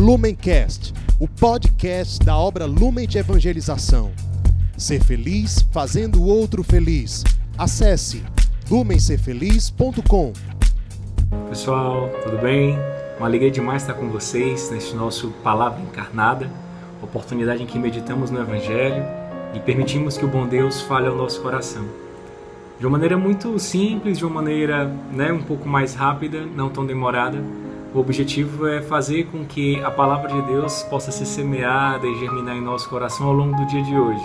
Lumencast, o podcast da obra Lumen de Evangelização. Ser feliz fazendo o outro feliz. Acesse lumencerfeliz.com. Pessoal, tudo bem? Uma alegria demais estar com vocês neste nosso Palavra Encarnada, oportunidade em que meditamos no Evangelho e permitimos que o bom Deus fale ao nosso coração. De uma maneira muito simples, de uma maneira né, um pouco mais rápida, não tão demorada, o objetivo é fazer com que a palavra de Deus possa ser semeada e germinar em nosso coração ao longo do dia de hoje.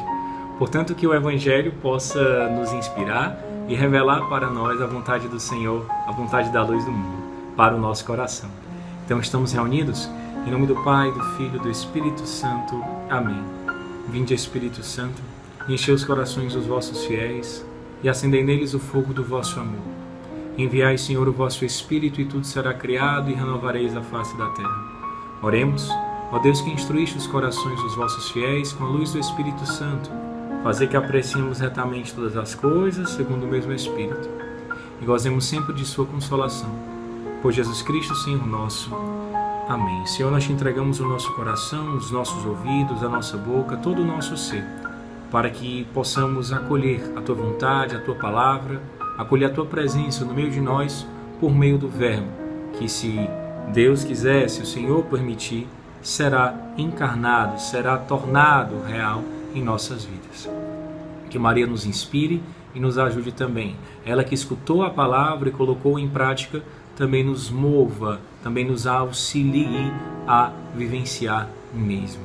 Portanto, que o Evangelho possa nos inspirar e revelar para nós a vontade do Senhor, a vontade da luz do mundo, para o nosso coração. Então, estamos reunidos em nome do Pai, do Filho e do Espírito Santo. Amém. Vinde, Espírito Santo, enchei os corações dos vossos fiéis e acendei neles o fogo do vosso amor. Enviai, Senhor, o vosso Espírito, e tudo será criado, e renovareis a face da terra. Oremos, ó Deus que instruíste os corações dos vossos fiéis com a luz do Espírito Santo, fazer que apreciemos retamente todas as coisas, segundo o mesmo Espírito, e gozemos sempre de Sua consolação. Por Jesus Cristo, Senhor nosso. Amém. Senhor, nós te entregamos o nosso coração, os nossos ouvidos, a nossa boca, todo o nosso ser, para que possamos acolher a tua vontade, a tua palavra acolher a tua presença no meio de nós por meio do Verbo, que se Deus quiser, se o Senhor permitir, será encarnado, será tornado real em nossas vidas. Que Maria nos inspire e nos ajude também. Ela que escutou a palavra e colocou em prática, também nos mova, também nos auxilie a vivenciar mesmo.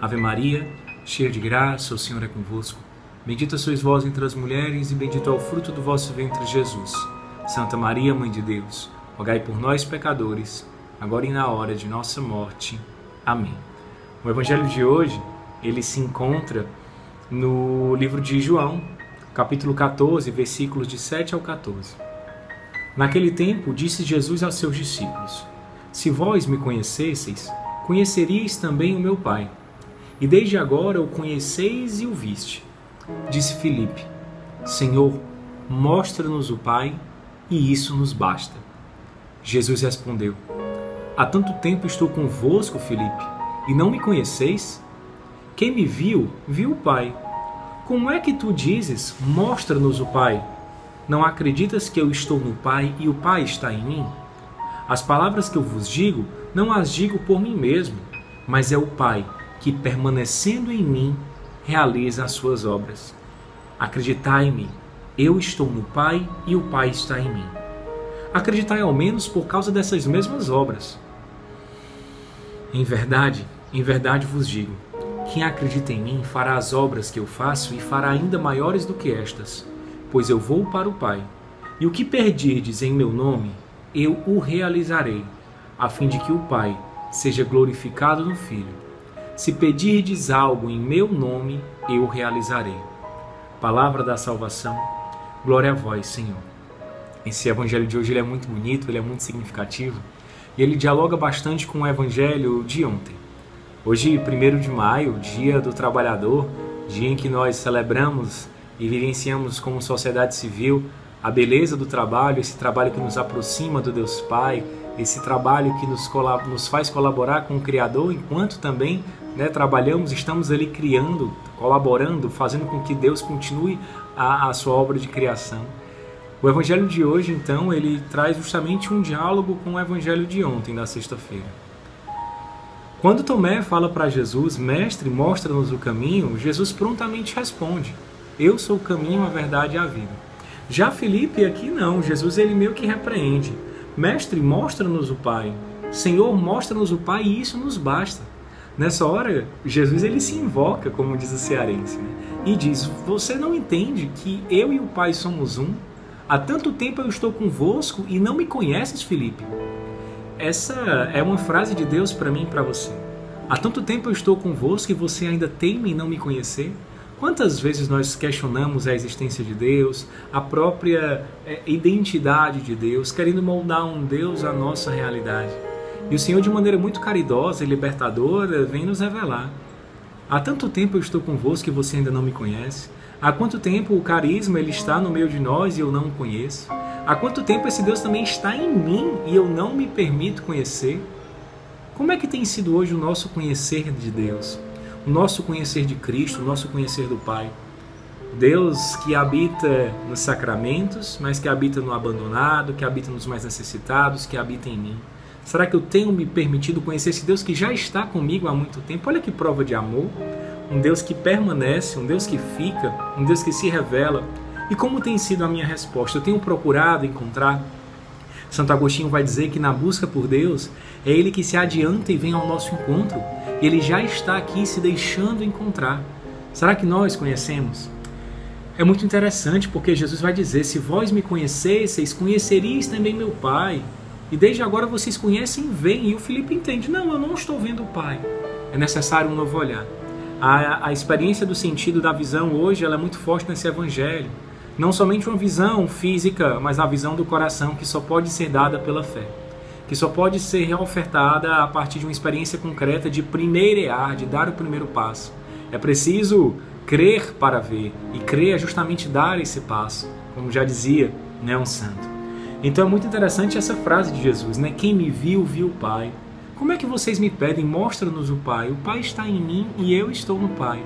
Ave Maria, cheia de graça, o Senhor é convosco. Bendita sois vós entre as mulheres, e bendito é o fruto do vosso ventre, Jesus. Santa Maria, Mãe de Deus, rogai por nós, pecadores, agora e na hora de nossa morte. Amém. O evangelho de hoje, ele se encontra no livro de João, capítulo 14, versículos de 7 ao 14. Naquele tempo, disse Jesus aos seus discípulos: Se vós me conhecesseis, conheceríeis também o meu Pai. E desde agora o conheceis e o viste. Disse Filipe: Senhor, mostra-nos o Pai, e isso nos basta. Jesus respondeu: Há tanto tempo estou convosco, Filipe, e não me conheceis? Quem me viu, viu o Pai. Como é que tu dizes: Mostra-nos o Pai? Não acreditas que eu estou no Pai e o Pai está em mim? As palavras que eu vos digo, não as digo por mim mesmo, mas é o Pai que, permanecendo em mim, realiza as suas obras. Acreditai-me, eu estou no Pai e o Pai está em mim. Acreditai ao menos por causa dessas mesmas obras. Em verdade, em verdade vos digo: quem acredita em mim fará as obras que eu faço e fará ainda maiores do que estas, pois eu vou para o Pai. E o que perdirdes em meu nome, eu o realizarei, a fim de que o Pai seja glorificado no Filho. Se pedirdes algo em meu nome, eu realizarei. Palavra da salvação, glória a vós, Senhor. Esse evangelho de hoje é muito bonito, ele é muito significativo e ele dialoga bastante com o evangelho de ontem. Hoje, 1 de maio, dia do trabalhador, dia em que nós celebramos e vivenciamos como sociedade civil a beleza do trabalho, esse trabalho que nos aproxima do Deus Pai, esse trabalho que nos, nos faz colaborar com o Criador, enquanto também né, trabalhamos, estamos ali criando, colaborando, fazendo com que Deus continue a, a sua obra de criação. O evangelho de hoje, então, ele traz justamente um diálogo com o evangelho de ontem, da sexta-feira. Quando Tomé fala para Jesus, Mestre, mostra-nos o caminho, Jesus prontamente responde: Eu sou o caminho, a verdade e a vida. Já Felipe aqui não, Jesus ele meio que repreende: Mestre, mostra-nos o Pai. Senhor, mostra-nos o Pai e isso nos basta. Nessa hora, Jesus ele se invoca, como diz o cearense, né? e diz: Você não entende que eu e o Pai somos um? Há tanto tempo eu estou convosco e não me conheces, Felipe. Essa é uma frase de Deus para mim e para você. Há tanto tempo eu estou convosco e você ainda teme em não me conhecer? Quantas vezes nós questionamos a existência de Deus, a própria é, identidade de Deus, querendo moldar um Deus à nossa realidade? E o Senhor, de maneira muito caridosa e libertadora, vem nos revelar. Há tanto tempo eu estou convosco que você ainda não me conhece. Há quanto tempo o carisma ele está no meio de nós e eu não o conheço? Há quanto tempo esse Deus também está em mim e eu não me permito conhecer? Como é que tem sido hoje o nosso conhecer de Deus? O nosso conhecer de Cristo, o nosso conhecer do Pai? Deus que habita nos sacramentos, mas que habita no abandonado, que habita nos mais necessitados, que habita em mim. Será que eu tenho me permitido conhecer esse Deus que já está comigo há muito tempo? Olha que prova de amor. Um Deus que permanece, um Deus que fica, um Deus que se revela. E como tem sido a minha resposta? Eu tenho procurado encontrar. Santo Agostinho vai dizer que na busca por Deus é Ele que se adianta e vem ao nosso encontro. Ele já está aqui se deixando encontrar. Será que nós conhecemos? É muito interessante porque Jesus vai dizer: Se vós me conhecesseis, conheceríeis também meu Pai. E desde agora vocês conhecem e veem. E o Felipe entende: não, eu não estou vendo o Pai. É necessário um novo olhar. A, a experiência do sentido da visão hoje ela é muito forte nesse evangelho. Não somente uma visão física, mas a visão do coração que só pode ser dada pela fé. Que só pode ser ofertada a partir de uma experiência concreta de primeirear, de dar o primeiro passo. É preciso crer para ver. E crer é justamente dar esse passo, como já dizia né, um santo. Então é muito interessante essa frase de Jesus, né? Quem me viu, viu o Pai. Como é que vocês me pedem, mostra-nos o Pai? O Pai está em mim e eu estou no Pai.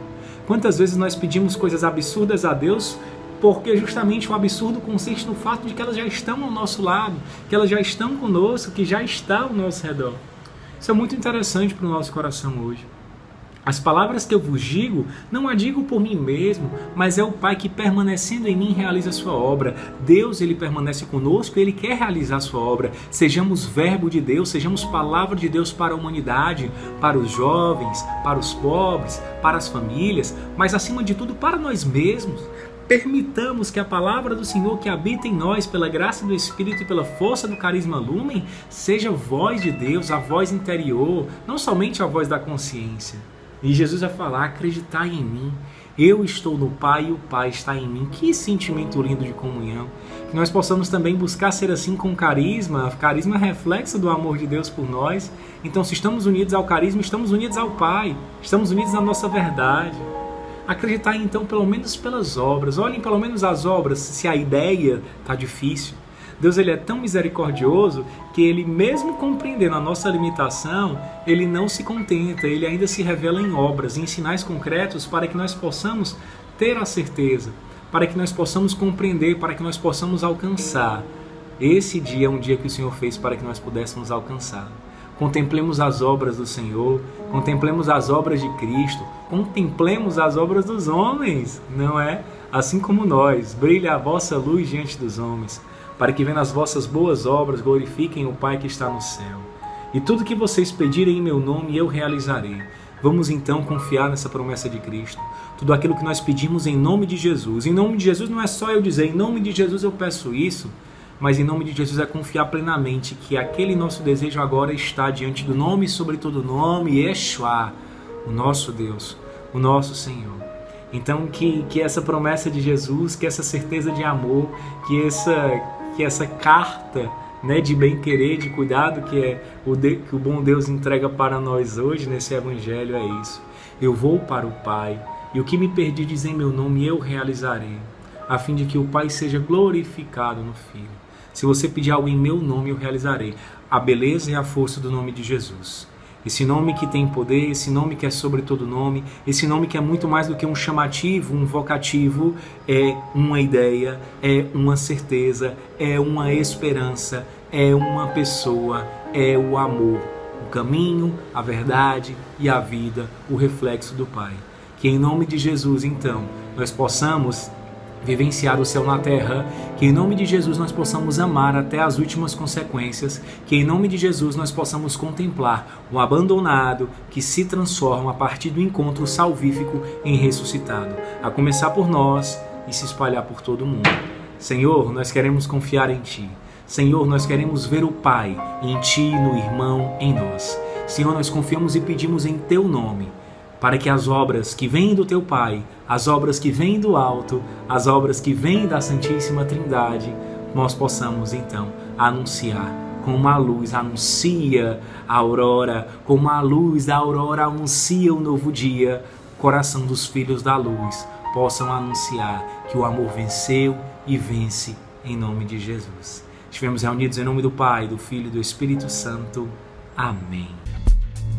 Quantas vezes nós pedimos coisas absurdas a Deus porque justamente o absurdo consiste no fato de que elas já estão ao nosso lado, que elas já estão conosco, que já está ao nosso redor. Isso é muito interessante para o nosso coração hoje. As palavras que eu vos digo, não a digo por mim mesmo, mas é o Pai que permanecendo em mim realiza a sua obra. Deus, ele permanece conosco, ele quer realizar a sua obra. Sejamos verbo de Deus, sejamos palavra de Deus para a humanidade, para os jovens, para os pobres, para as famílias, mas acima de tudo para nós mesmos. Permitamos que a palavra do Senhor que habita em nós, pela graça do Espírito e pela força do carisma lumen, seja voz de Deus, a voz interior, não somente a voz da consciência. E Jesus vai falar: acreditar em mim. Eu estou no Pai e o Pai está em mim. Que sentimento lindo de comunhão. Que nós possamos também buscar ser assim com carisma. Carisma é reflexo do amor de Deus por nós. Então, se estamos unidos ao carisma, estamos unidos ao Pai. Estamos unidos à nossa verdade. Acreditar então, pelo menos pelas obras. Olhem pelo menos as obras, se a ideia está difícil. Deus ele é tão misericordioso que ele mesmo compreendendo a nossa limitação, ele não se contenta, ele ainda se revela em obras, em sinais concretos para que nós possamos ter a certeza, para que nós possamos compreender, para que nós possamos alcançar. Esse dia é um dia que o Senhor fez para que nós pudéssemos alcançar. Contemplemos as obras do Senhor, contemplemos as obras de Cristo, contemplemos as obras dos homens, não é? Assim como nós, brilha a vossa luz diante dos homens para que vendo as vossas boas obras glorifiquem o Pai que está no céu. E tudo que vocês pedirem em meu nome eu realizarei. Vamos então confiar nessa promessa de Cristo. Tudo aquilo que nós pedimos em nome de Jesus. Em nome de Jesus não é só eu dizer, em nome de Jesus eu peço isso, mas em nome de Jesus é confiar plenamente que aquele nosso desejo agora está diante do nome sobre todo nome, Yeshua, o nosso Deus, o nosso Senhor. Então que, que essa promessa de Jesus, que essa certeza de amor, que essa que essa carta né, de bem querer, de cuidado que é o de, que o bom Deus entrega para nós hoje nesse evangelho é isso. Eu vou para o Pai e o que me perdides em meu nome eu realizarei, a fim de que o Pai seja glorificado no Filho. Se você pedir algo em meu nome eu realizarei. A beleza e a força do nome de Jesus. Esse nome que tem poder, esse nome que é sobre todo nome, esse nome que é muito mais do que um chamativo, um vocativo, é uma ideia, é uma certeza, é uma esperança, é uma pessoa, é o amor, o caminho, a verdade e a vida, o reflexo do Pai. Que em nome de Jesus, então, nós possamos vivenciar o céu na terra, que em nome de Jesus nós possamos amar até as últimas consequências, que em nome de Jesus nós possamos contemplar um abandonado que se transforma a partir do encontro salvífico em ressuscitado, a começar por nós e se espalhar por todo o mundo. Senhor, nós queremos confiar em Ti. Senhor, nós queremos ver o Pai em Ti, no irmão, em nós. Senhor, nós confiamos e pedimos em Teu nome para que as obras que vêm do teu Pai, as obras que vêm do alto, as obras que vêm da Santíssima Trindade, nós possamos então anunciar como a luz anuncia a aurora, como a luz da aurora anuncia o novo dia, coração dos filhos da luz possam anunciar que o amor venceu e vence em nome de Jesus. Estivemos reunidos em nome do Pai, do Filho e do Espírito Santo. Amém.